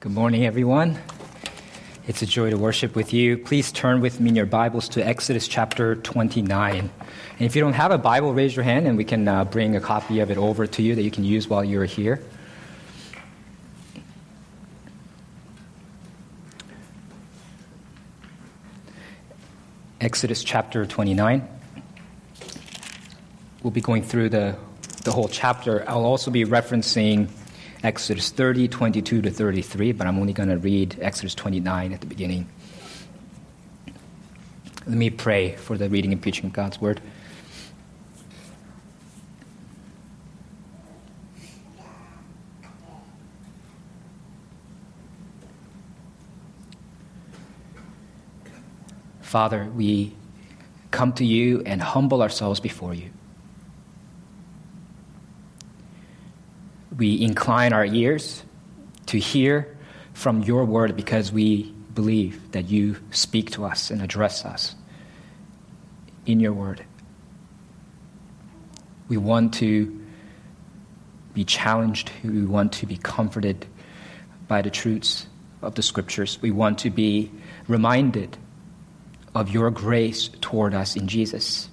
Good morning, everyone. It's a joy to worship with you. Please turn with me in your Bibles to Exodus chapter 29. And if you don't have a Bible, raise your hand and we can uh, bring a copy of it over to you that you can use while you're here. Exodus chapter 29. We'll be going through the, the whole chapter. I'll also be referencing Exodus 30, 22 to 33, but I'm only going to read Exodus 29 at the beginning. Let me pray for the reading and preaching of God's word. Father, we come to you and humble ourselves before you. We incline our ears to hear from your word because we believe that you speak to us and address us in your word. We want to be challenged, we want to be comforted by the truths of the scriptures. We want to be reminded of your grace toward us in Jesus,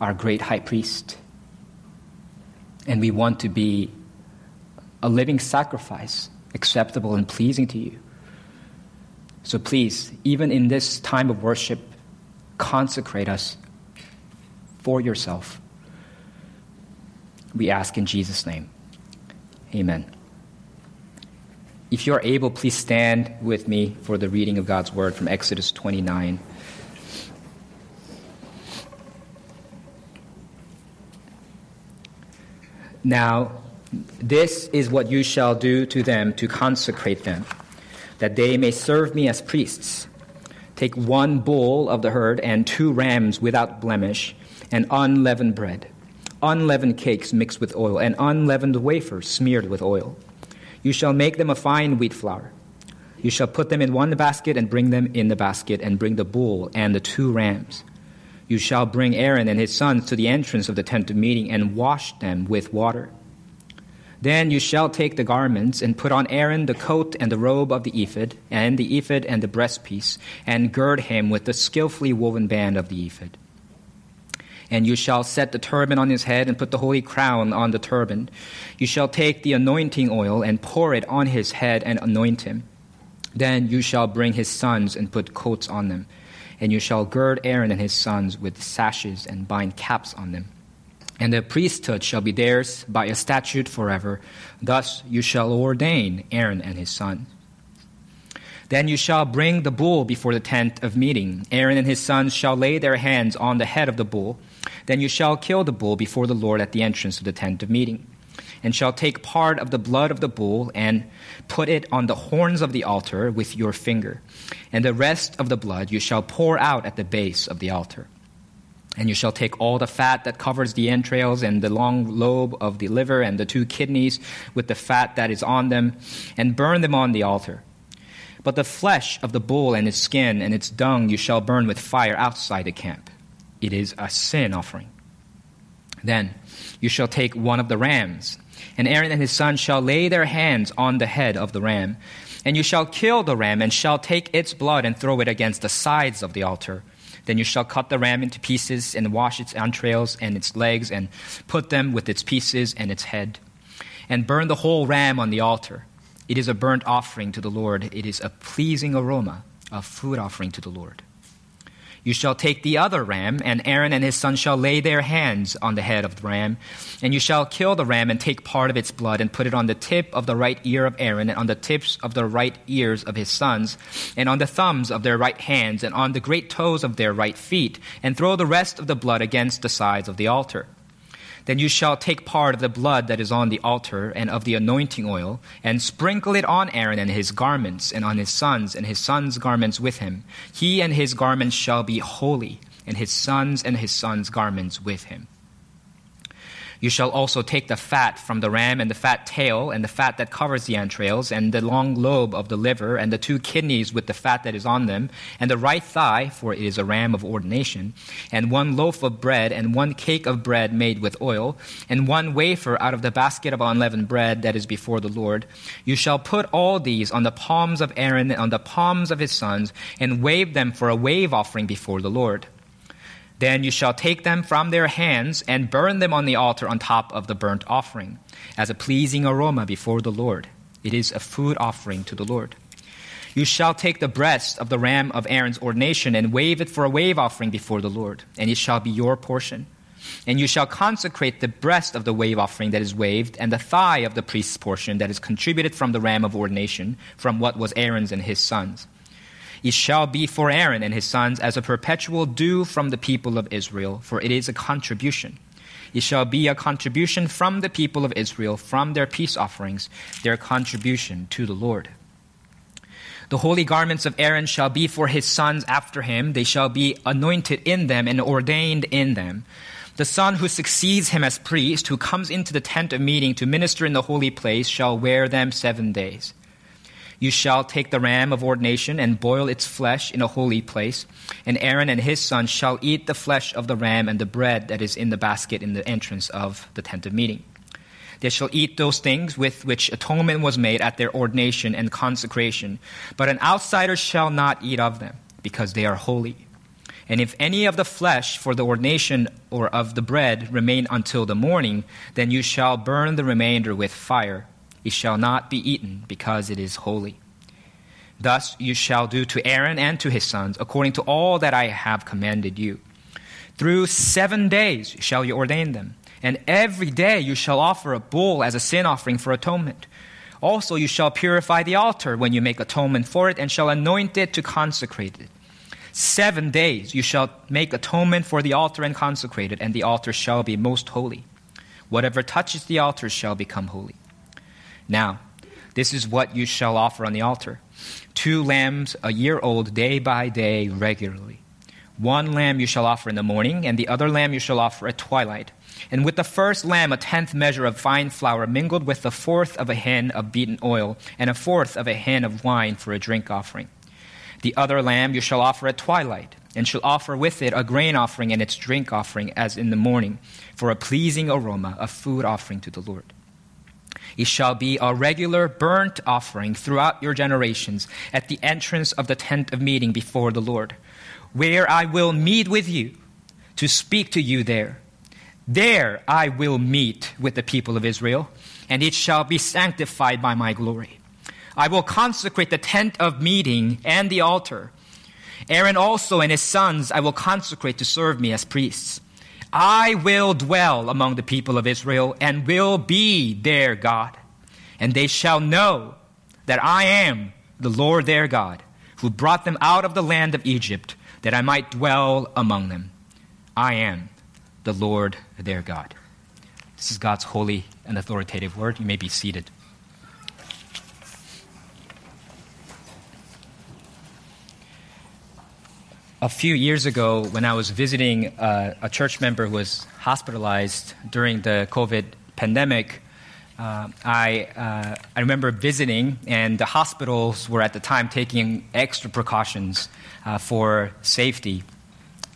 our great high priest and we want to be a living sacrifice, acceptable and pleasing to you. So please, even in this time of worship, consecrate us for yourself. We ask in Jesus' name. Amen. If you are able, please stand with me for the reading of God's word from Exodus 29. Now, this is what you shall do to them to consecrate them, that they may serve me as priests. Take one bull of the herd and two rams without blemish, and unleavened bread, unleavened cakes mixed with oil, and unleavened wafers smeared with oil. You shall make them of fine wheat flour. You shall put them in one basket and bring them in the basket, and bring the bull and the two rams. You shall bring Aaron and his sons to the entrance of the tent of meeting and wash them with water. Then you shall take the garments and put on Aaron the coat and the robe of the ephod, and the ephod and the breastpiece, and gird him with the skillfully woven band of the ephod. And you shall set the turban on his head and put the holy crown on the turban. You shall take the anointing oil and pour it on his head and anoint him. Then you shall bring his sons and put coats on them and you shall gird Aaron and his sons with sashes and bind caps on them. And the priesthood shall be theirs by a statute forever. Thus you shall ordain Aaron and his sons. Then you shall bring the bull before the tent of meeting. Aaron and his sons shall lay their hands on the head of the bull. Then you shall kill the bull before the Lord at the entrance of the tent of meeting and shall take part of the blood of the bull and put it on the horns of the altar with your finger. And the rest of the blood you shall pour out at the base of the altar. And you shall take all the fat that covers the entrails and the long lobe of the liver and the two kidneys with the fat that is on them and burn them on the altar. But the flesh of the bull and its skin and its dung you shall burn with fire outside the camp. It is a sin offering. Then you shall take one of the rams and Aaron and his sons shall lay their hands on the head of the ram. And you shall kill the ram, and shall take its blood and throw it against the sides of the altar. Then you shall cut the ram into pieces, and wash its entrails and its legs, and put them with its pieces and its head. And burn the whole ram on the altar. It is a burnt offering to the Lord, it is a pleasing aroma, a food offering to the Lord. You shall take the other ram, and Aaron and his sons shall lay their hands on the head of the ram. And you shall kill the ram and take part of its blood and put it on the tip of the right ear of Aaron, and on the tips of the right ears of his sons, and on the thumbs of their right hands, and on the great toes of their right feet, and throw the rest of the blood against the sides of the altar. Then you shall take part of the blood that is on the altar and of the anointing oil, and sprinkle it on Aaron and his garments, and on his sons and his sons' garments with him. He and his garments shall be holy, and his sons and his sons' garments with him. You shall also take the fat from the ram and the fat tail and the fat that covers the entrails and the long lobe of the liver and the two kidneys with the fat that is on them and the right thigh, for it is a ram of ordination, and one loaf of bread and one cake of bread made with oil and one wafer out of the basket of unleavened bread that is before the Lord. You shall put all these on the palms of Aaron and on the palms of his sons and wave them for a wave offering before the Lord. Then you shall take them from their hands and burn them on the altar on top of the burnt offering, as a pleasing aroma before the Lord. It is a food offering to the Lord. You shall take the breast of the ram of Aaron's ordination and wave it for a wave offering before the Lord, and it shall be your portion. And you shall consecrate the breast of the wave offering that is waved, and the thigh of the priest's portion that is contributed from the ram of ordination, from what was Aaron's and his sons. It shall be for Aaron and his sons as a perpetual due from the people of Israel, for it is a contribution. It shall be a contribution from the people of Israel, from their peace offerings, their contribution to the Lord. The holy garments of Aaron shall be for his sons after him. They shall be anointed in them and ordained in them. The son who succeeds him as priest, who comes into the tent of meeting to minister in the holy place, shall wear them seven days. You shall take the ram of ordination and boil its flesh in a holy place, and Aaron and his sons shall eat the flesh of the ram and the bread that is in the basket in the entrance of the tent of meeting. They shall eat those things with which atonement was made at their ordination and consecration, but an outsider shall not eat of them, because they are holy. And if any of the flesh for the ordination or of the bread remain until the morning, then you shall burn the remainder with fire. It shall not be eaten, because it is holy. Thus you shall do to Aaron and to his sons, according to all that I have commanded you. Through seven days shall you ordain them, and every day you shall offer a bull as a sin offering for atonement. Also you shall purify the altar when you make atonement for it, and shall anoint it to consecrate it. Seven days you shall make atonement for the altar and consecrate it, and the altar shall be most holy. Whatever touches the altar shall become holy. Now, this is what you shall offer on the altar two lambs a year old, day by day, regularly. One lamb you shall offer in the morning, and the other lamb you shall offer at twilight. And with the first lamb, a tenth measure of fine flour mingled with the fourth of a hin of beaten oil, and a fourth of a hin of wine for a drink offering. The other lamb you shall offer at twilight, and shall offer with it a grain offering and its drink offering as in the morning, for a pleasing aroma, a food offering to the Lord. It shall be a regular burnt offering throughout your generations at the entrance of the tent of meeting before the Lord, where I will meet with you to speak to you there. There I will meet with the people of Israel, and it shall be sanctified by my glory. I will consecrate the tent of meeting and the altar. Aaron also and his sons I will consecrate to serve me as priests. I will dwell among the people of Israel and will be their God. And they shall know that I am the Lord their God, who brought them out of the land of Egypt, that I might dwell among them. I am the Lord their God. This is God's holy and authoritative word. You may be seated. A few years ago, when I was visiting uh, a church member who was hospitalized during the COVID pandemic, uh, I, uh, I remember visiting, and the hospitals were at the time taking extra precautions uh, for safety.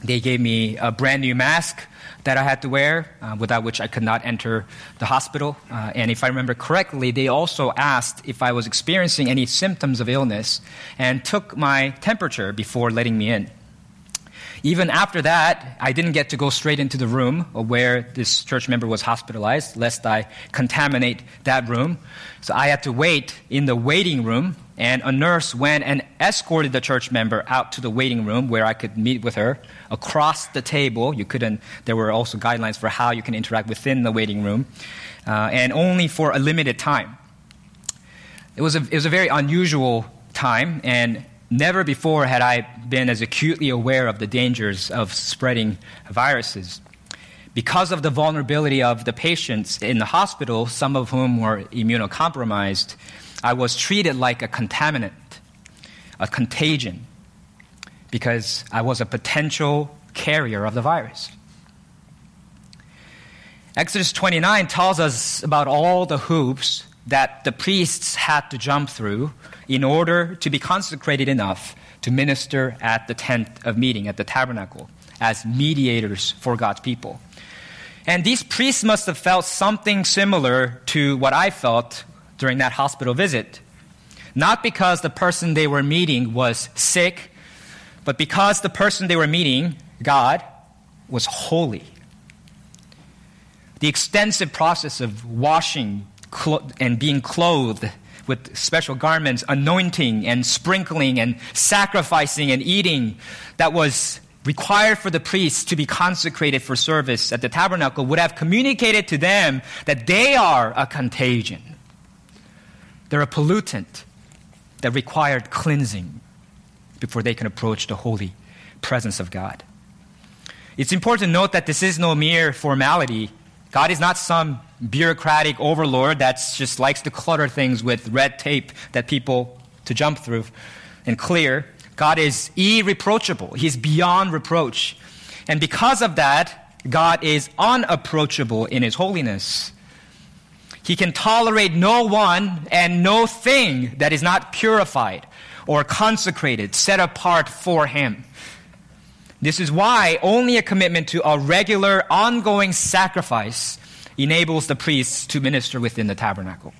They gave me a brand new mask that I had to wear, uh, without which I could not enter the hospital. Uh, and if I remember correctly, they also asked if I was experiencing any symptoms of illness and took my temperature before letting me in. Even after that, I didn't get to go straight into the room where this church member was hospitalized, lest I contaminate that room. So I had to wait in the waiting room, and a nurse went and escorted the church member out to the waiting room where I could meet with her across the table. You couldn't, there were also guidelines for how you can interact within the waiting room, uh, and only for a limited time. It was a, it was a very unusual time, and Never before had I been as acutely aware of the dangers of spreading viruses. Because of the vulnerability of the patients in the hospital, some of whom were immunocompromised, I was treated like a contaminant, a contagion, because I was a potential carrier of the virus. Exodus 29 tells us about all the hoops that the priests had to jump through in order to be consecrated enough to minister at the tent of meeting, at the tabernacle, as mediators for God's people. And these priests must have felt something similar to what I felt during that hospital visit. Not because the person they were meeting was sick, but because the person they were meeting, God, was holy. The extensive process of washing and being clothed with special garments, anointing and sprinkling and sacrificing and eating that was required for the priests to be consecrated for service at the tabernacle would have communicated to them that they are a contagion. They're a pollutant that required cleansing before they can approach the holy presence of God. It's important to note that this is no mere formality. God is not some bureaucratic overlord that just likes to clutter things with red tape that people to jump through and clear. God is irreproachable. He's beyond reproach. And because of that, God is unapproachable in his holiness. He can tolerate no one and no thing that is not purified or consecrated, set apart for him. This is why only a commitment to a regular, ongoing sacrifice enables the priests to minister within the tabernacle.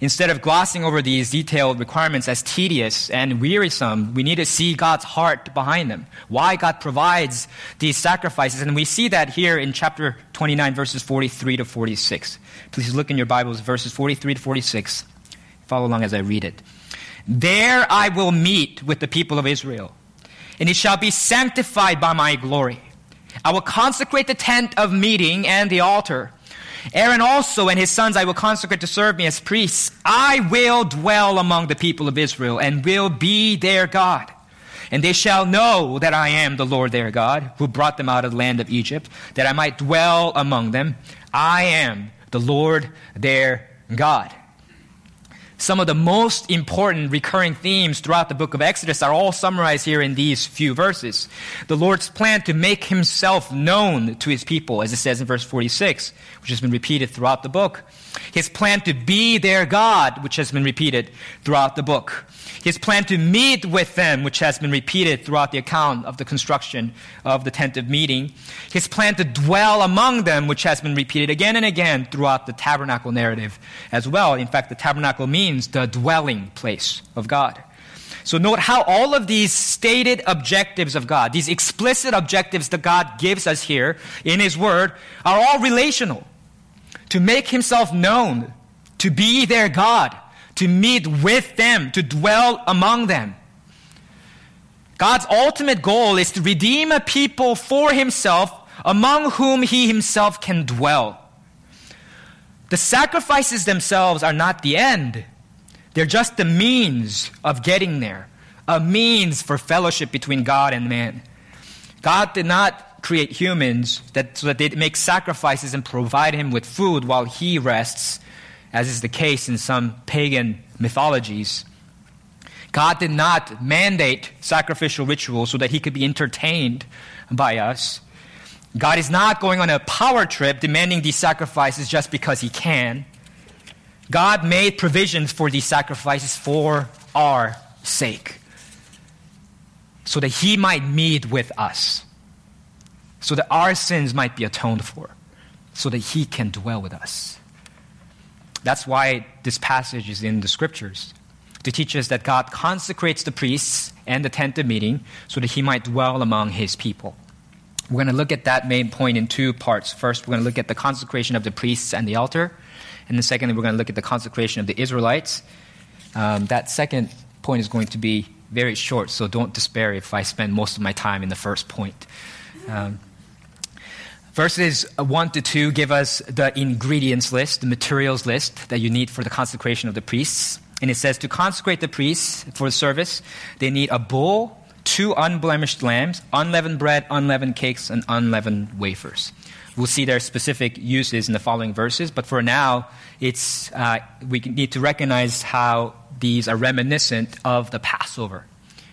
Instead of glossing over these detailed requirements as tedious and wearisome, we need to see God's heart behind them. Why God provides these sacrifices. And we see that here in chapter 29, verses 43 to 46. Please look in your Bibles, verses 43 to 46. Follow along as I read it. There I will meet with the people of Israel, and it shall be sanctified by my glory. I will consecrate the tent of meeting and the altar Aaron also and his sons I will consecrate to serve me as priests. I will dwell among the people of Israel and will be their God. And they shall know that I am the Lord their God, who brought them out of the land of Egypt, that I might dwell among them. I am the Lord their God. Some of the most important recurring themes throughout the book of Exodus are all summarized here in these few verses. The Lord's plan to make himself known to his people, as it says in verse 46, which has been repeated throughout the book. His plan to be their God, which has been repeated throughout the book. His plan to meet with them, which has been repeated throughout the account of the construction of the tent of meeting. His plan to dwell among them, which has been repeated again and again throughout the tabernacle narrative as well. In fact, the tabernacle means the dwelling place of God. So note how all of these stated objectives of God, these explicit objectives that God gives us here in His Word, are all relational. To make Himself known, to be their God, to meet with them, to dwell among them. God's ultimate goal is to redeem a people for himself among whom he himself can dwell. The sacrifices themselves are not the end, they're just the means of getting there, a means for fellowship between God and man. God did not create humans that, so that they make sacrifices and provide him with food while he rests as is the case in some pagan mythologies. God did not mandate sacrificial rituals so that he could be entertained by us. God is not going on a power trip demanding these sacrifices just because he can. God made provisions for these sacrifices for our sake, so that he might meet with us, so that our sins might be atoned for, so that he can dwell with us. That's why this passage is in the scriptures to teach us that God consecrates the priests and the tent of meeting so that he might dwell among his people. We're going to look at that main point in two parts. First, we're going to look at the consecration of the priests and the altar. And then, secondly, we're going to look at the consecration of the Israelites. Um, that second point is going to be very short, so don't despair if I spend most of my time in the first point. Um, Verses 1 to 2 give us the ingredients list, the materials list that you need for the consecration of the priests. And it says to consecrate the priests for the service, they need a bull, two unblemished lambs, unleavened bread, unleavened cakes, and unleavened wafers. We'll see their specific uses in the following verses, but for now, it's, uh, we need to recognize how these are reminiscent of the Passover.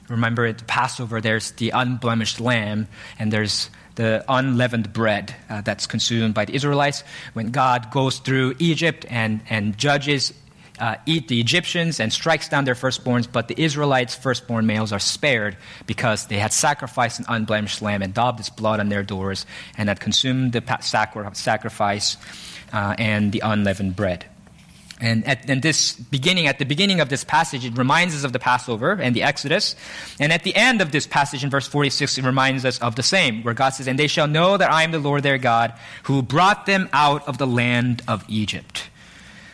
Remember, at the Passover, there's the unblemished lamb, and there's the unleavened bread uh, that's consumed by the Israelites. When God goes through Egypt and, and judges uh, eat the Egyptians and strikes down their firstborns, but the Israelites' firstborn males are spared because they had sacrificed an unblemished lamb and daubed its blood on their doors and had consumed the sacrifice uh, and the unleavened bread. And at and this beginning, at the beginning of this passage, it reminds us of the Passover and the Exodus. And at the end of this passage in verse 46, it reminds us of the same, where God says, And they shall know that I am the Lord their God, who brought them out of the land of Egypt.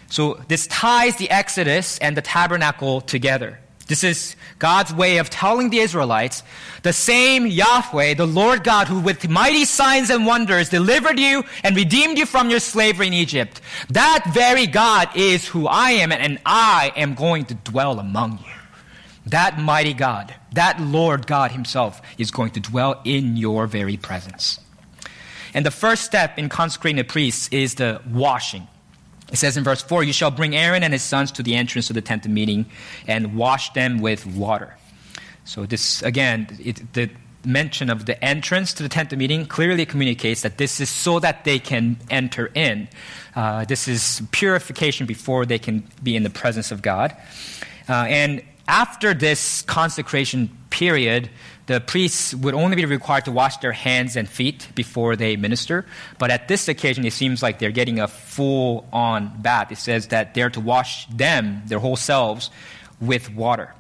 So this ties the Exodus and the tabernacle together. This is God's way of telling the Israelites the same Yahweh, the Lord God, who with mighty signs and wonders delivered you and redeemed you from your slavery in Egypt. That very God is who I am, and I am going to dwell among you. That mighty God, that Lord God Himself, is going to dwell in your very presence. And the first step in consecrating the priests is the washing. It says in verse 4 You shall bring Aaron and his sons to the entrance of the tent of meeting and wash them with water. So, this, again, it, the mention of the entrance to the tent of meeting clearly communicates that this is so that they can enter in. Uh, this is purification before they can be in the presence of God. Uh, and after this consecration period, the priests would only be required to wash their hands and feet before they minister. But at this occasion, it seems like they're getting a full on bath. It says that they're to wash them, their whole selves, with water.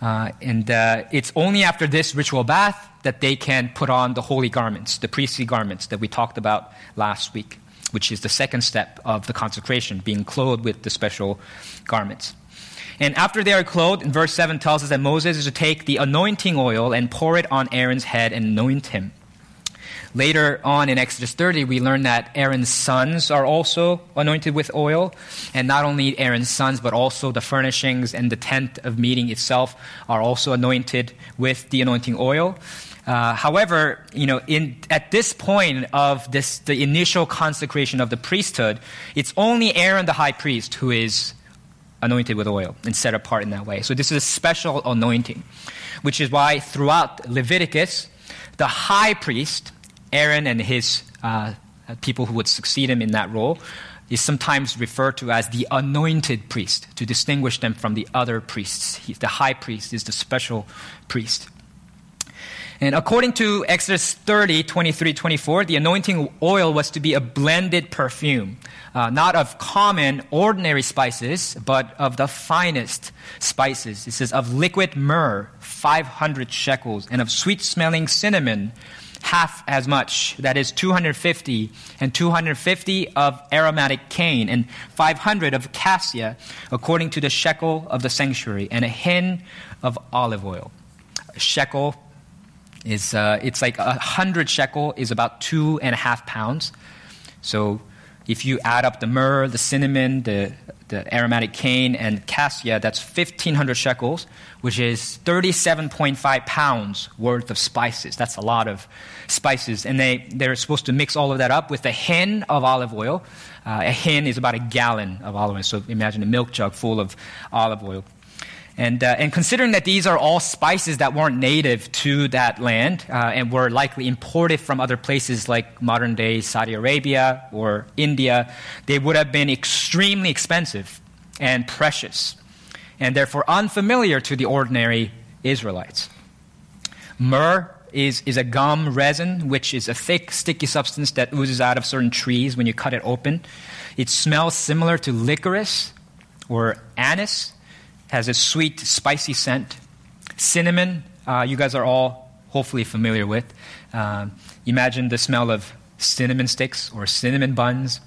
Uh, and uh, it's only after this ritual bath that they can put on the holy garments, the priestly garments that we talked about last week, which is the second step of the consecration, being clothed with the special garments. And after they are clothed, in verse 7 tells us that Moses is to take the anointing oil and pour it on Aaron's head and anoint him. Later on in Exodus 30, we learn that Aaron's sons are also anointed with oil. And not only Aaron's sons, but also the furnishings and the tent of meeting itself are also anointed with the anointing oil. Uh, however, you know, in, at this point of this, the initial consecration of the priesthood, it's only Aaron the high priest who is anointed with oil and set apart in that way. So this is a special anointing, which is why throughout Leviticus, the high priest, Aaron and his uh, people who would succeed him in that role, is sometimes referred to as the anointed priest to distinguish them from the other priests. He, the high priest is the special priest. And according to Exodus 30, 23, 24, the anointing oil was to be a blended perfume, uh, not of common, ordinary spices, but of the finest spices. It says of liquid myrrh, 500 shekels, and of sweet smelling cinnamon, half as much, that is 250, and 250 of aromatic cane, and 500 of cassia, according to the shekel of the sanctuary, and a hin of olive oil. A shekel is uh, it's like a hundred shekel is about two and a half pounds. So if you add up the myrrh, the cinnamon, the, the aromatic cane, and cassia, that's 1,500 shekels, which is 37.5 pounds worth of spices. That's a lot of spices. And they, they're supposed to mix all of that up with a hin of olive oil. Uh, a hin is about a gallon of olive oil. So imagine a milk jug full of olive oil. And, uh, and considering that these are all spices that weren't native to that land uh, and were likely imported from other places like modern day Saudi Arabia or India, they would have been extremely expensive and precious, and therefore unfamiliar to the ordinary Israelites. Myrrh is, is a gum resin, which is a thick, sticky substance that oozes out of certain trees when you cut it open. It smells similar to licorice or anise has a sweet, spicy scent. Cinnamon, uh, you guys are all hopefully familiar with. Um, imagine the smell of cinnamon sticks or cinnamon buns.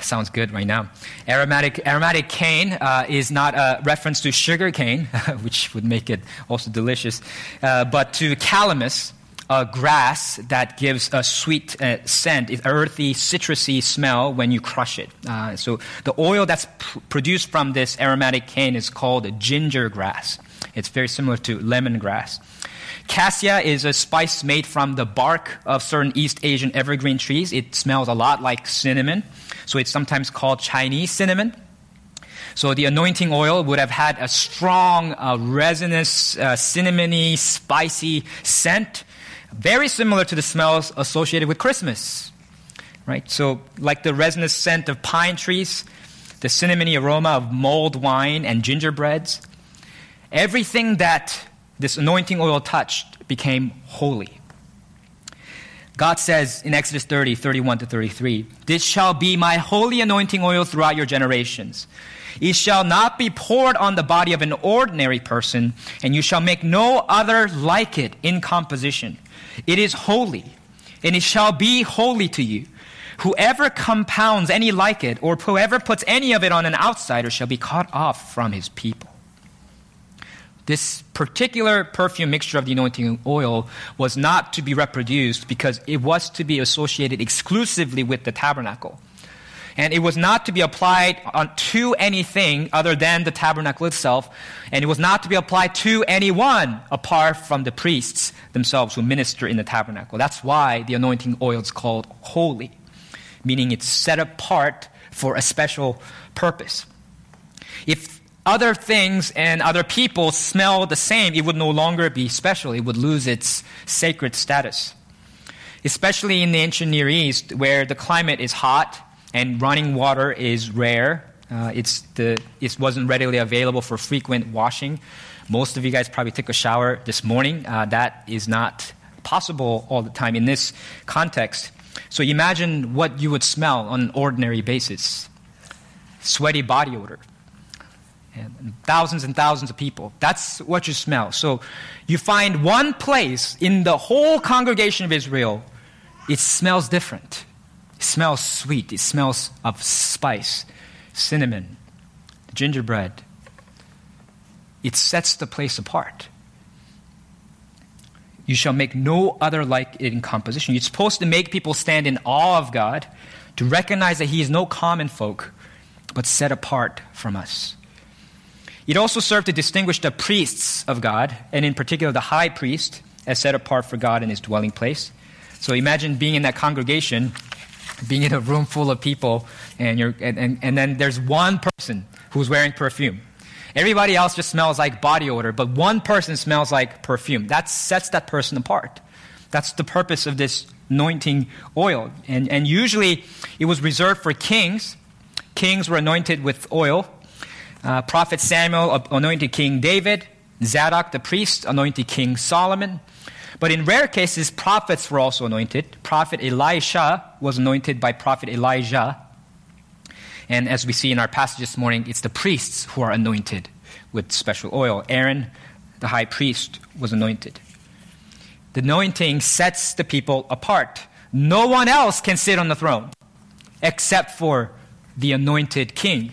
Sounds good right now. Aromatic, aromatic cane uh, is not a reference to sugar cane, which would make it also delicious, uh, but to calamus, a grass that gives a sweet uh, scent, earthy, citrusy smell when you crush it. Uh, so the oil that's pr- produced from this aromatic cane is called ginger grass. It's very similar to lemongrass. Cassia is a spice made from the bark of certain East Asian evergreen trees. It smells a lot like cinnamon, so it's sometimes called Chinese cinnamon. So the anointing oil would have had a strong, uh, resinous, uh, cinnamony, spicy scent Very similar to the smells associated with Christmas. Right? So, like the resinous scent of pine trees, the cinnamony aroma of mulled wine and gingerbreads, everything that this anointing oil touched became holy. God says in Exodus 30, 31 to 33, This shall be my holy anointing oil throughout your generations. It shall not be poured on the body of an ordinary person, and you shall make no other like it in composition. It is holy, and it shall be holy to you. Whoever compounds any like it, or whoever puts any of it on an outsider, shall be cut off from his people. This particular perfume mixture of the anointing oil was not to be reproduced because it was to be associated exclusively with the tabernacle. And it was not to be applied on, to anything other than the tabernacle itself. And it was not to be applied to anyone apart from the priests themselves who minister in the tabernacle. That's why the anointing oil is called holy, meaning it's set apart for a special purpose. If other things and other people smell the same, it would no longer be special. It would lose its sacred status. Especially in the ancient Near East, where the climate is hot and running water is rare. Uh, it's the, it wasn't readily available for frequent washing. Most of you guys probably took a shower this morning. Uh, that is not possible all the time in this context. So imagine what you would smell on an ordinary basis sweaty body odor and thousands and thousands of people. That's what you smell. So you find one place in the whole congregation of Israel, it smells different. It smells sweet. It smells of spice, cinnamon, gingerbread. It sets the place apart. You shall make no other like it in composition. You're supposed to make people stand in awe of God, to recognize that He is no common folk, but set apart from us. It also served to distinguish the priests of God, and in particular the high priest, as set apart for God in his dwelling place. So imagine being in that congregation, being in a room full of people, and, you're, and, and, and then there's one person who's wearing perfume. Everybody else just smells like body odor, but one person smells like perfume. That sets that person apart. That's the purpose of this anointing oil. And, and usually it was reserved for kings. Kings were anointed with oil uh, Prophet Samuel anointed King David. Zadok the priest anointed King Solomon. But in rare cases, prophets were also anointed. Prophet Elisha was anointed by Prophet Elijah. And as we see in our passage this morning, it's the priests who are anointed with special oil. Aaron, the high priest, was anointed. The anointing sets the people apart. No one else can sit on the throne except for the anointed king.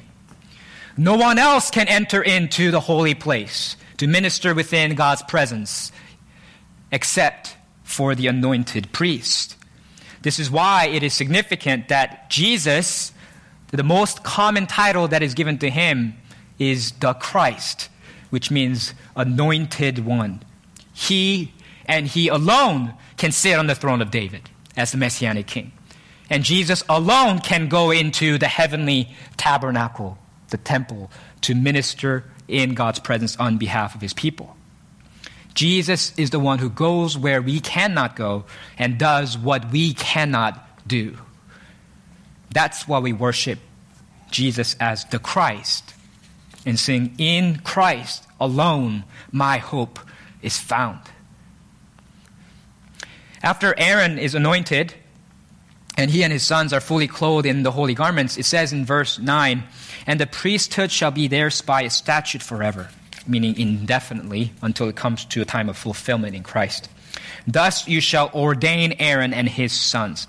No one else can enter into the holy place to minister within God's presence except for the anointed priest. This is why it is significant that Jesus, the most common title that is given to him, is the Christ, which means anointed one. He and he alone can sit on the throne of David as the messianic king. And Jesus alone can go into the heavenly tabernacle the temple to minister in God's presence on behalf of his people. Jesus is the one who goes where we cannot go and does what we cannot do. That's why we worship Jesus as the Christ and sing, In Christ alone my hope is found. After Aaron is anointed, and he and his sons are fully clothed in the holy garments, it says in verse 9, and the priesthood shall be theirs by a statute forever, meaning indefinitely until it comes to a time of fulfillment in Christ. Thus you shall ordain Aaron and his sons.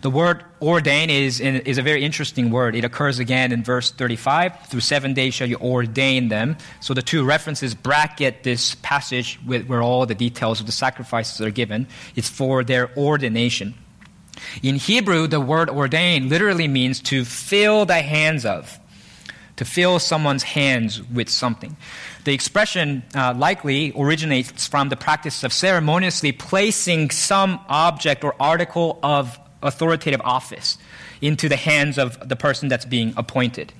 The word ordain is, is a very interesting word. It occurs again in verse 35. Through seven days shall you ordain them. So the two references bracket this passage with, where all the details of the sacrifices are given. It's for their ordination. In Hebrew, the word ordain literally means to fill the hands of to fill someone's hands with something. The expression uh, likely originates from the practice of ceremoniously placing some object or article of authoritative office into the hands of the person that's being appointed.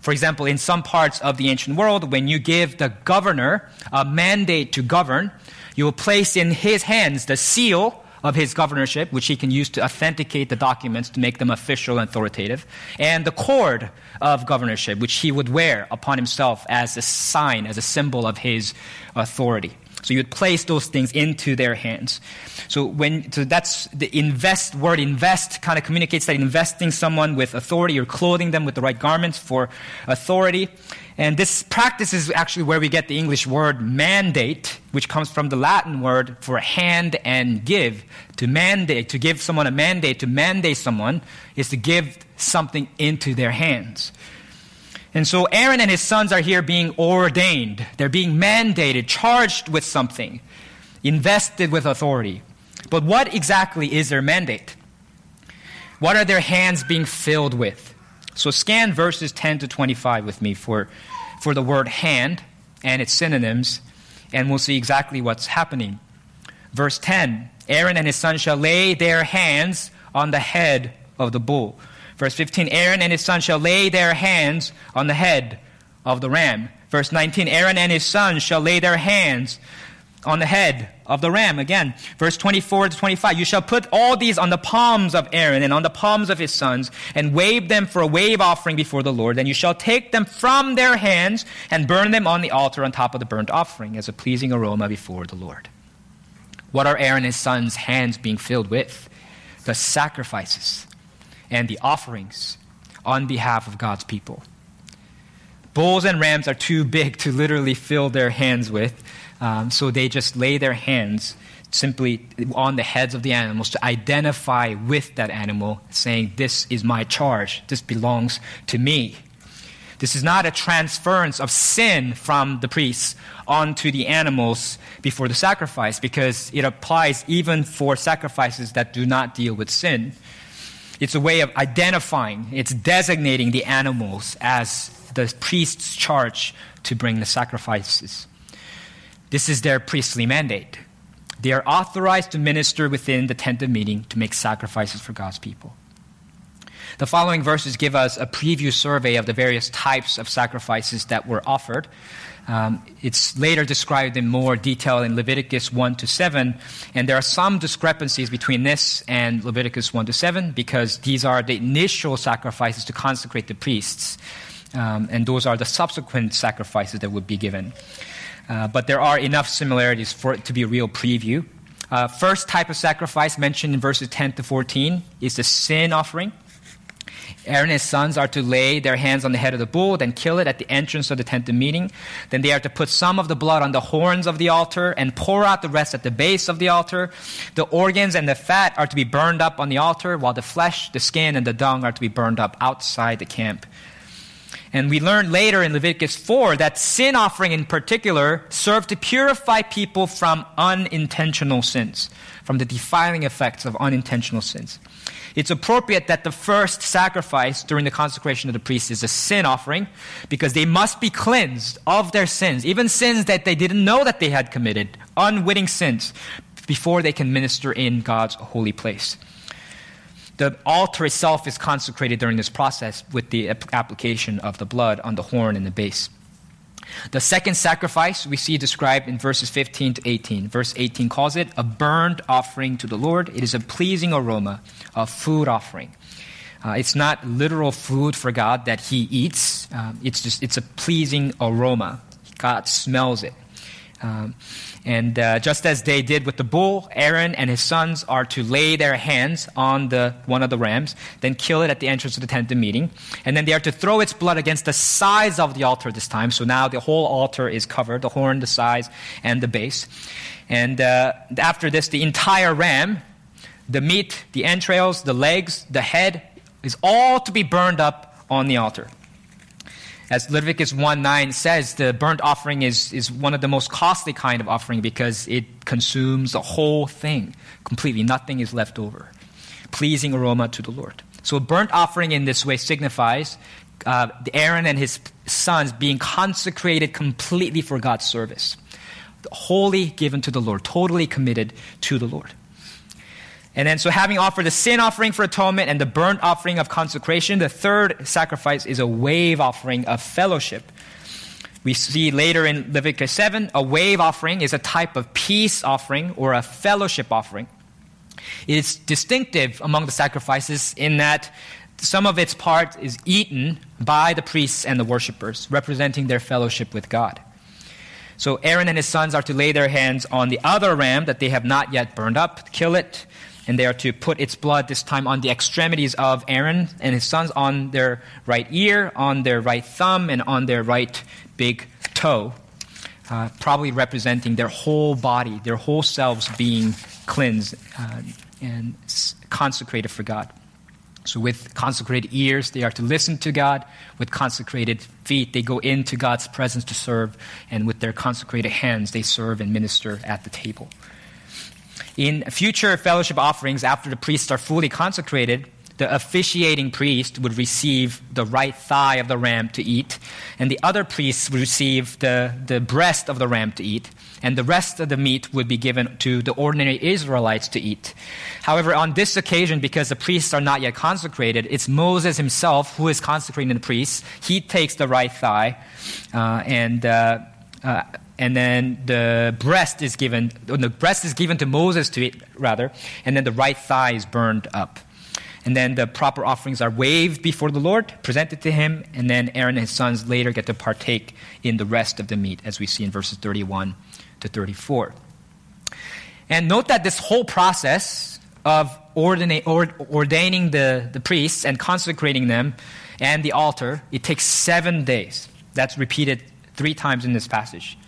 For example, in some parts of the ancient world, when you give the governor a mandate to govern, you will place in his hands the seal of his governorship, which he can use to authenticate the documents to make them official and authoritative, and the cord of governorship, which he would wear upon himself as a sign, as a symbol of his authority. So you would place those things into their hands. So when so that's the invest word invest kind of communicates that investing someone with authority or clothing them with the right garments for authority. And this practice is actually where we get the English word mandate, which comes from the Latin word for hand and give. To mandate, to give someone a mandate, to mandate someone is to give something into their hands. And so Aaron and his sons are here being ordained. They're being mandated, charged with something, invested with authority. But what exactly is their mandate? What are their hands being filled with? So scan verses 10 to 25 with me for, for the word hand and its synonyms, and we'll see exactly what's happening. Verse 10 Aaron and his son shall lay their hands on the head of the bull. Verse 15 Aaron and his son shall lay their hands on the head of the ram. Verse 19 Aaron and his son shall lay their hands on the head of the ram. Again, verse 24 to 25. You shall put all these on the palms of Aaron and on the palms of his sons, and wave them for a wave offering before the Lord. Then you shall take them from their hands and burn them on the altar on top of the burnt offering as a pleasing aroma before the Lord. What are Aaron and his sons' hands being filled with? The sacrifices and the offerings on behalf of God's people. Bulls and rams are too big to literally fill their hands with, um, so they just lay their hands simply on the heads of the animals to identify with that animal, saying, This is my charge, this belongs to me. This is not a transference of sin from the priests onto the animals before the sacrifice, because it applies even for sacrifices that do not deal with sin. It's a way of identifying, it's designating the animals as the priest's charge to bring the sacrifices. This is their priestly mandate. They are authorized to minister within the tent of meeting to make sacrifices for God's people. The following verses give us a preview survey of the various types of sacrifices that were offered. Um, it's later described in more detail in Leviticus 1 to 7, and there are some discrepancies between this and Leviticus 1 to 7 because these are the initial sacrifices to consecrate the priests, um, and those are the subsequent sacrifices that would be given. Uh, but there are enough similarities for it to be a real preview. Uh, first type of sacrifice mentioned in verses 10 to 14 is the sin offering. Aaron and his sons are to lay their hands on the head of the bull, then kill it at the entrance of the tent of meeting. Then they are to put some of the blood on the horns of the altar and pour out the rest at the base of the altar. The organs and the fat are to be burned up on the altar, while the flesh, the skin, and the dung are to be burned up outside the camp. And we learn later in Leviticus 4 that sin offering in particular served to purify people from unintentional sins, from the defiling effects of unintentional sins. It's appropriate that the first sacrifice during the consecration of the priest is a sin offering because they must be cleansed of their sins, even sins that they didn't know that they had committed, unwitting sins, before they can minister in God's holy place. The altar itself is consecrated during this process with the application of the blood on the horn and the base. The second sacrifice we see described in verses 15 to 18. Verse 18 calls it a burnt offering to the Lord. It is a pleasing aroma, a food offering. Uh, it's not literal food for God that He eats. Um, it's just it's a pleasing aroma. God smells it. Um, and uh, just as they did with the bull, Aaron and his sons are to lay their hands on the, one of the rams, then kill it at the entrance of the tent of meeting. And then they are to throw its blood against the sides of the altar this time. So now the whole altar is covered the horn, the sides, and the base. And uh, after this, the entire ram, the meat, the entrails, the legs, the head, is all to be burned up on the altar. As Leviticus 1 9 says, the burnt offering is, is one of the most costly kind of offering because it consumes the whole thing completely. Nothing is left over. Pleasing aroma to the Lord. So, a burnt offering in this way signifies uh, Aaron and his sons being consecrated completely for God's service, wholly given to the Lord, totally committed to the Lord. And then, so having offered the sin offering for atonement and the burnt offering of consecration, the third sacrifice is a wave offering of fellowship. We see later in Leviticus 7, a wave offering is a type of peace offering or a fellowship offering. It is distinctive among the sacrifices in that some of its part is eaten by the priests and the worshippers, representing their fellowship with God. So Aaron and his sons are to lay their hands on the other ram that they have not yet burned up, kill it, and they are to put its blood this time on the extremities of Aaron and his sons on their right ear, on their right thumb, and on their right big toe, uh, probably representing their whole body, their whole selves being cleansed uh, and consecrated for God. So, with consecrated ears, they are to listen to God. With consecrated feet, they go into God's presence to serve. And with their consecrated hands, they serve and minister at the table. In future fellowship offerings, after the priests are fully consecrated, the officiating priest would receive the right thigh of the ram to eat, and the other priests would receive the, the breast of the ram to eat, and the rest of the meat would be given to the ordinary Israelites to eat. However, on this occasion, because the priests are not yet consecrated, it's Moses himself who is consecrating the priests. He takes the right thigh, uh, and uh, uh, and then the breast is given the breast is given to Moses to eat rather, and then the right thigh is burned up. And then the proper offerings are waved before the Lord, presented to him, and then Aaron and his sons later get to partake in the rest of the meat, as we see in verses 31 to 34. And note that this whole process of ordina- ordaining the, the priests and consecrating them and the altar, it takes seven days. That's repeated three times in this passage.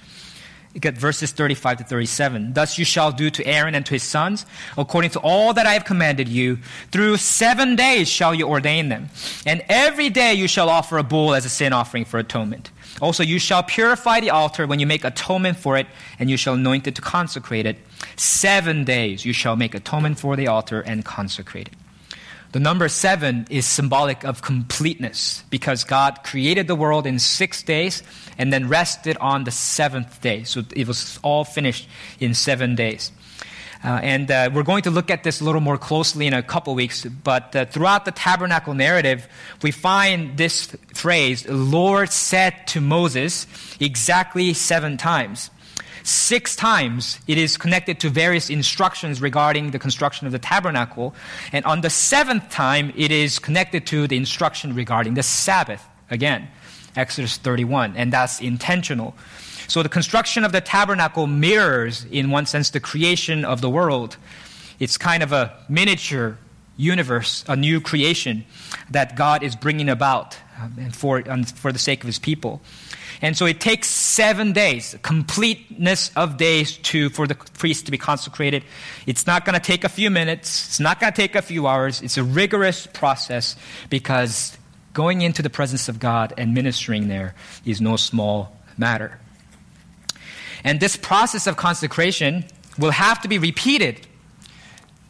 Get verses 35 to 37. Thus you shall do to Aaron and to his sons, according to all that I have commanded you. Through seven days shall you ordain them. And every day you shall offer a bull as a sin offering for atonement. Also, you shall purify the altar when you make atonement for it, and you shall anoint it to consecrate it. Seven days you shall make atonement for the altar and consecrate it. The number seven is symbolic of completeness because God created the world in six days and then rested on the seventh day. So it was all finished in seven days. Uh, and uh, we're going to look at this a little more closely in a couple weeks. But uh, throughout the tabernacle narrative, we find this phrase, Lord said to Moses, exactly seven times. Six times it is connected to various instructions regarding the construction of the tabernacle. And on the seventh time, it is connected to the instruction regarding the Sabbath. Again, Exodus 31. And that's intentional. So the construction of the tabernacle mirrors, in one sense, the creation of the world. It's kind of a miniature universe, a new creation that God is bringing about um, for, um, for the sake of his people. And so it takes seven days, completeness of days to, for the priest to be consecrated. It's not going to take a few minutes. It's not going to take a few hours. It's a rigorous process because going into the presence of God and ministering there is no small matter. And this process of consecration will have to be repeated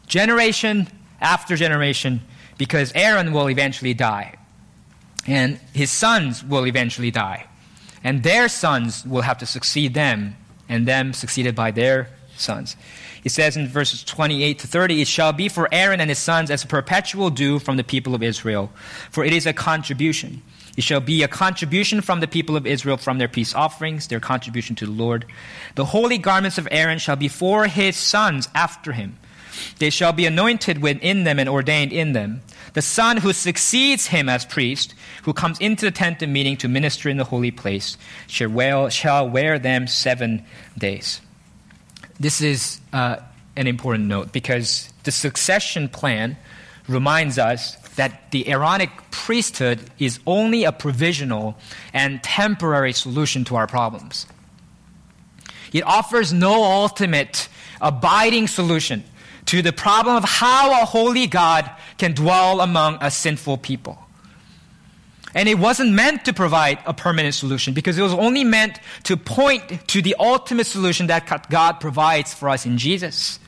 generation after generation because Aaron will eventually die and his sons will eventually die and their sons will have to succeed them, and them succeeded by their sons. He says in verses 28 to 30, It shall be for Aaron and his sons as a perpetual due from the people of Israel, for it is a contribution. It shall be a contribution from the people of Israel from their peace offerings, their contribution to the Lord. The holy garments of Aaron shall be for his sons after him. They shall be anointed within them and ordained in them. The son who succeeds him as priest, who comes into the tent of meeting to minister in the holy place, shall wear, shall wear them seven days. This is uh, an important note because the succession plan reminds us that the Aaronic priesthood is only a provisional and temporary solution to our problems. It offers no ultimate, abiding solution to the problem of how a holy God can dwell among a sinful people. And it wasn't meant to provide a permanent solution because it was only meant to point to the ultimate solution that God provides for us in Jesus.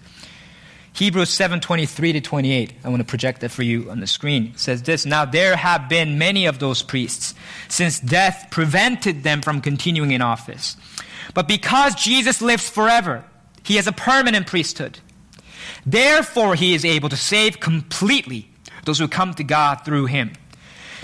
Hebrews 7:23 to 28. I want to project that for you on the screen. It says this, "Now there have been many of those priests since death prevented them from continuing in office. But because Jesus lives forever, he has a permanent priesthood." Therefore, he is able to save completely those who come to God through him,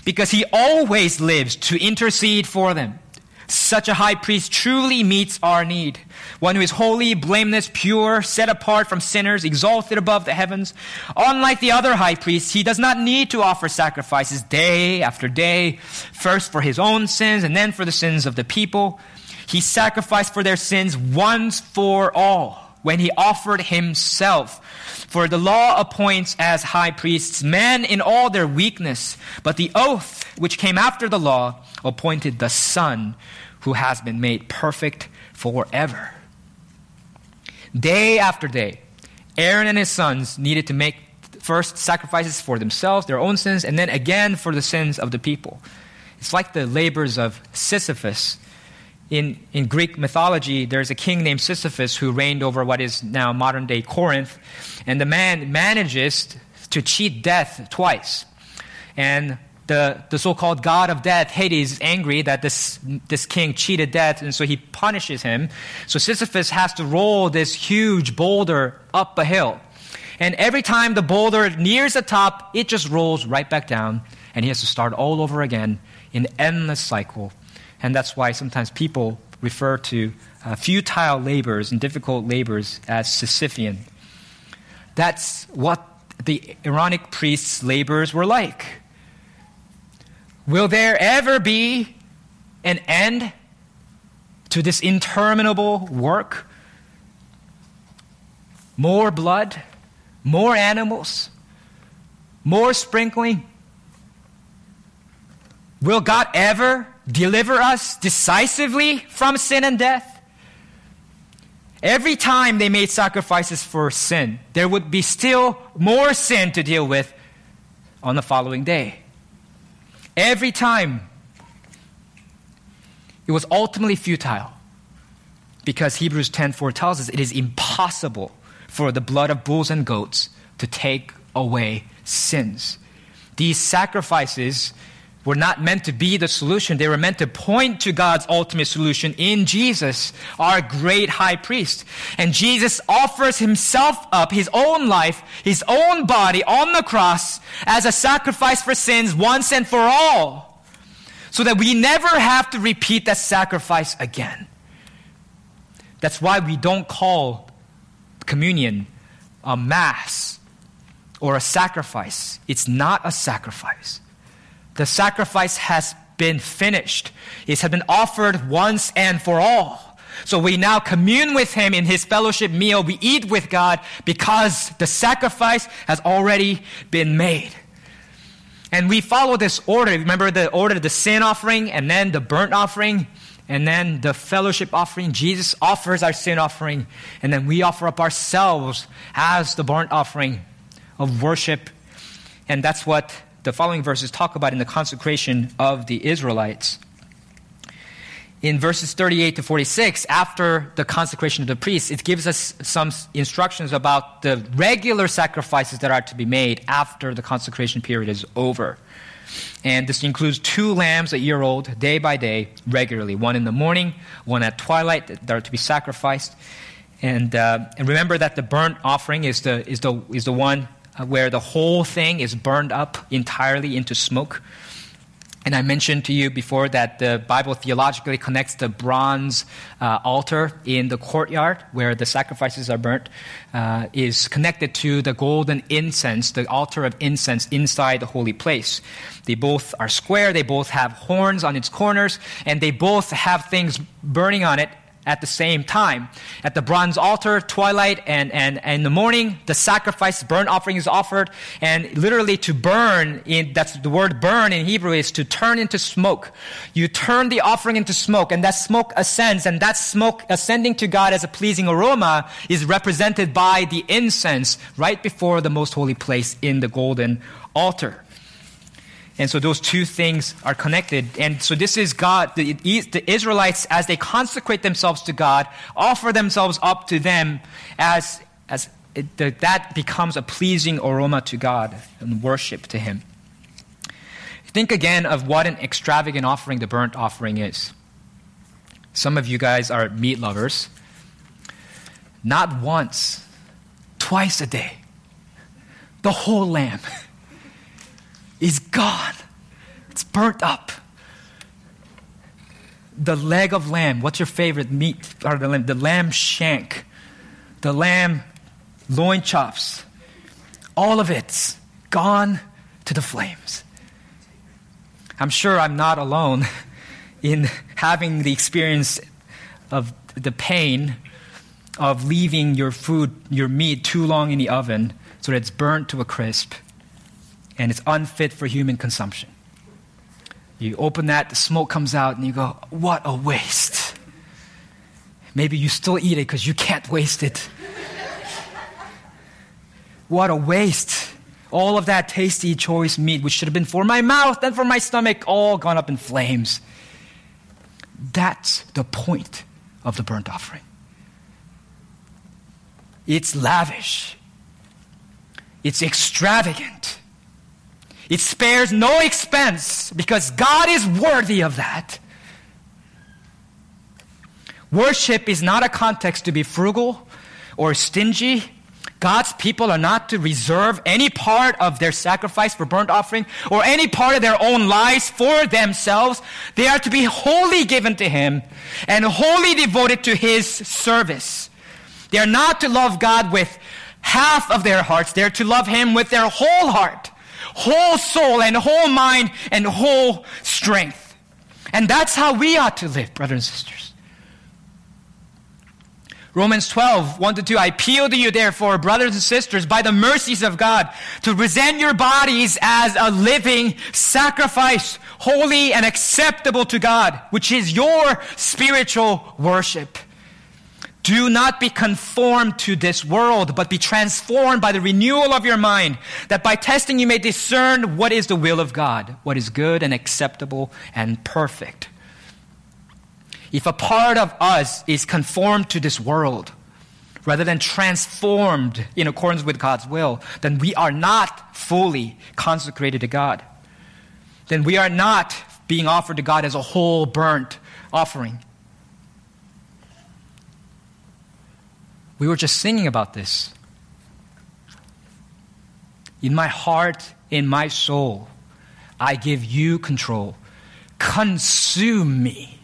because he always lives to intercede for them. Such a high priest truly meets our need. One who is holy, blameless, pure, set apart from sinners, exalted above the heavens. Unlike the other high priests, he does not need to offer sacrifices day after day, first for his own sins and then for the sins of the people. He sacrificed for their sins once for all when he offered himself. For the law appoints as high priests men in all their weakness, but the oath which came after the law appointed the Son who has been made perfect forever. Day after day, Aaron and his sons needed to make first sacrifices for themselves, their own sins, and then again for the sins of the people. It's like the labors of Sisyphus in, in Greek mythology, there's a king named Sisyphus who reigned over what is now modern day Corinth. And the man manages to cheat death twice. And the, the so called god of death, Hades, is angry that this, this king cheated death, and so he punishes him. So Sisyphus has to roll this huge boulder up a hill. And every time the boulder nears the top, it just rolls right back down, and he has to start all over again in endless cycle and that's why sometimes people refer to uh, futile labors and difficult labors as Sisyphean. That's what the Aaronic priests' labors were like. Will there ever be an end to this interminable work? More blood, more animals, more sprinkling. Will God ever deliver us decisively from sin and death? Every time they made sacrifices for sin, there would be still more sin to deal with on the following day. Every time, it was ultimately futile because Hebrews 10:4 tells us it is impossible for the blood of bulls and goats to take away sins. These sacrifices were not meant to be the solution. They were meant to point to God's ultimate solution in Jesus, our great high priest. And Jesus offers himself up, his own life, his own body on the cross as a sacrifice for sins once and for all. So that we never have to repeat that sacrifice again. That's why we don't call communion a mass or a sacrifice. It's not a sacrifice. The sacrifice has been finished. It has been offered once and for all. So we now commune with Him in His fellowship meal. We eat with God because the sacrifice has already been made. And we follow this order. Remember the order the sin offering, and then the burnt offering, and then the fellowship offering. Jesus offers our sin offering, and then we offer up ourselves as the burnt offering of worship. And that's what the following verses talk about in the consecration of the Israelites. In verses 38 to 46, after the consecration of the priests, it gives us some instructions about the regular sacrifices that are to be made after the consecration period is over. And this includes two lambs a year old, day by day, regularly. One in the morning, one at twilight, that are to be sacrificed. And, uh, and remember that the burnt offering is the, is the, is the one uh, where the whole thing is burned up entirely into smoke. And I mentioned to you before that the Bible theologically connects the bronze uh, altar in the courtyard where the sacrifices are burnt uh, is connected to the golden incense, the altar of incense inside the holy place. They both are square, they both have horns on its corners, and they both have things burning on it at the same time. At the bronze altar, twilight, and, and, and in the morning, the sacrifice, burnt offering is offered. And literally to burn, in, that's the word burn in Hebrew is to turn into smoke. You turn the offering into smoke, and that smoke ascends, and that smoke ascending to God as a pleasing aroma is represented by the incense right before the most holy place in the golden altar. And so those two things are connected. And so this is God, the, the Israelites, as they consecrate themselves to God, offer themselves up to them as, as it, that becomes a pleasing aroma to God and worship to Him. Think again of what an extravagant offering the burnt offering is. Some of you guys are meat lovers. Not once twice a day. The whole lamb is gone, it's burnt up. The leg of lamb, what's your favorite meat? Or the lamb, the lamb shank, the lamb loin chops, all of it's gone to the flames. I'm sure I'm not alone in having the experience of the pain of leaving your food, your meat, too long in the oven so that it's burnt to a crisp and it's unfit for human consumption. You open that, the smoke comes out, and you go, What a waste. Maybe you still eat it because you can't waste it. what a waste. All of that tasty, choice meat, which should have been for my mouth and for my stomach, all gone up in flames. That's the point of the burnt offering. It's lavish, it's extravagant. It spares no expense because God is worthy of that. Worship is not a context to be frugal or stingy. God's people are not to reserve any part of their sacrifice for burnt offering or any part of their own lives for themselves. They are to be wholly given to Him and wholly devoted to His service. They are not to love God with half of their hearts. They're to love Him with their whole heart whole soul and whole mind and whole strength. And that's how we ought to live, brothers and sisters. Romans 12, 1 to 2. I appeal to you, therefore, brothers and sisters, by the mercies of God, to present your bodies as a living sacrifice, holy and acceptable to God, which is your spiritual worship. Do not be conformed to this world, but be transformed by the renewal of your mind, that by testing you may discern what is the will of God, what is good and acceptable and perfect. If a part of us is conformed to this world, rather than transformed in accordance with God's will, then we are not fully consecrated to God. Then we are not being offered to God as a whole burnt offering. We were just singing about this. In my heart, in my soul, I give you control. Consume me.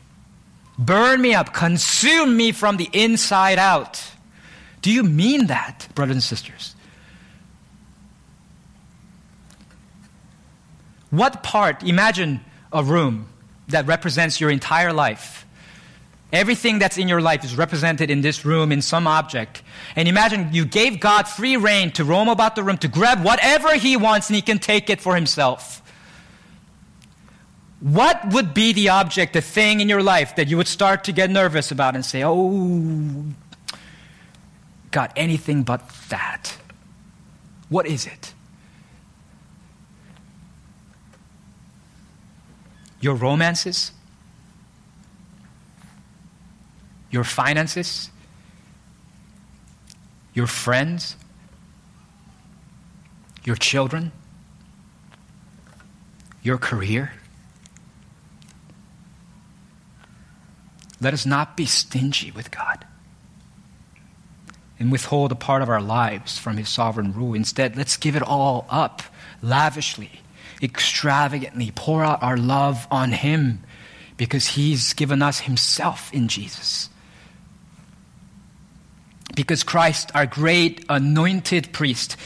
Burn me up. Consume me from the inside out. Do you mean that, brothers and sisters? What part, imagine a room that represents your entire life. Everything that's in your life is represented in this room in some object. And imagine you gave God free reign to roam about the room, to grab whatever He wants, and He can take it for Himself. What would be the object, the thing in your life that you would start to get nervous about and say, oh, God, anything but that? What is it? Your romances? Your finances, your friends, your children, your career. Let us not be stingy with God and withhold a part of our lives from His sovereign rule. Instead, let's give it all up lavishly, extravagantly, pour out our love on Him because He's given us Himself in Jesus because Christ, our great anointed priest,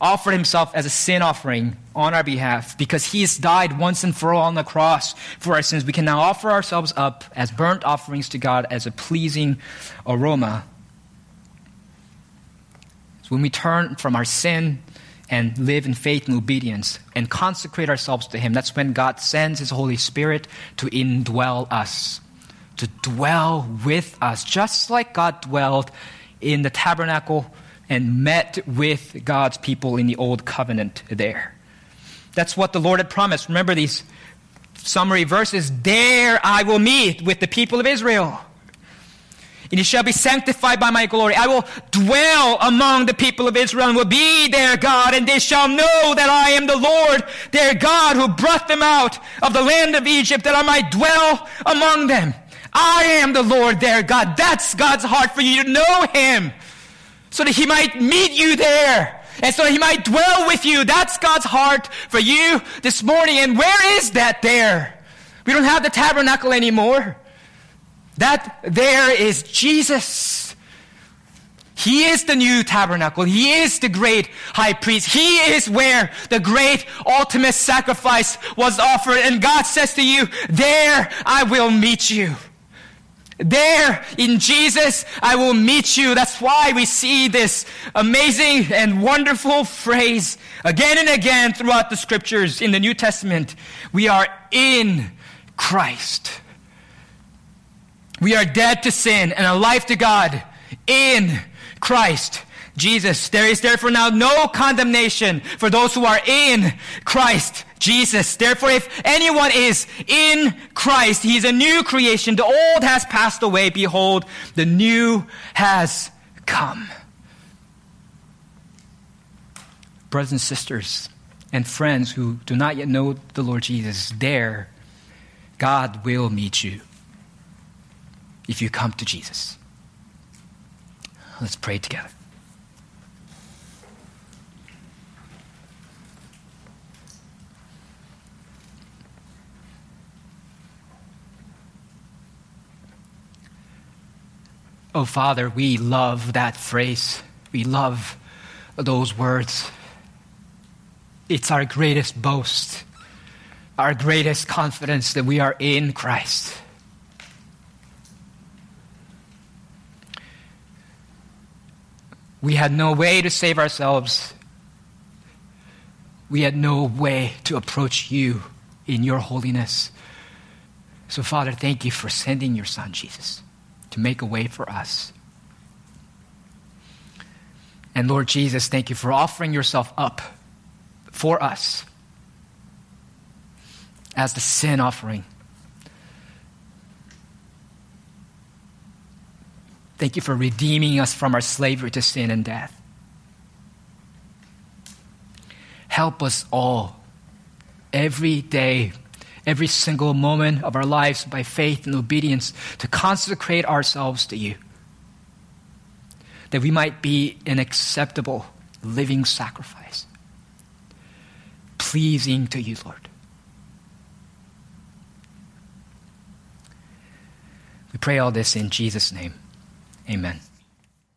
offered himself as a sin offering on our behalf because he has died once and for all on the cross for our sins. We can now offer ourselves up as burnt offerings to God as a pleasing aroma. So when we turn from our sin and live in faith and obedience and consecrate ourselves to him, that's when God sends his Holy Spirit to indwell us, to dwell with us, just like God dwelled in the tabernacle and met with God's people in the old covenant there. That's what the Lord had promised. Remember these summary verses There I will meet with the people of Israel. And he shall be sanctified by my glory. I will dwell among the people of Israel and will be their God, and they shall know that I am the Lord, their God, who brought them out of the land of Egypt, that I might dwell among them. I am the Lord their God. That's God's heart for you to know Him. so that he might meet you there and so he might dwell with you. That's God's heart for you this morning. And where is that there? We don't have the tabernacle anymore. That there is Jesus. He is the new tabernacle. He is the great high priest. He is where the great ultimate sacrifice was offered. And God says to you, there I will meet you. There in Jesus, I will meet you. That's why we see this amazing and wonderful phrase again and again throughout the scriptures in the New Testament. We are in Christ. We are dead to sin and alive to God in Christ Jesus. There is therefore now no condemnation for those who are in Christ Jesus. Therefore, if anyone is in Christ, he is a new creation. The old has passed away. Behold, the new has come. Brothers and sisters and friends who do not yet know the Lord Jesus, there, God will meet you if you come to Jesus. Let's pray together. Oh, Father, we love that phrase. We love those words. It's our greatest boast, our greatest confidence that we are in Christ. We had no way to save ourselves. We had no way to approach you in your holiness. So, Father, thank you for sending your Son, Jesus to make a way for us. And Lord Jesus, thank you for offering yourself up for us as the sin offering. Thank you for redeeming us from our slavery to sin and death. Help us all every day every single moment of our lives by faith and obedience to consecrate ourselves to you. That we might be an acceptable living sacrifice, pleasing to you, Lord. We pray all this in Jesus' name. Amen.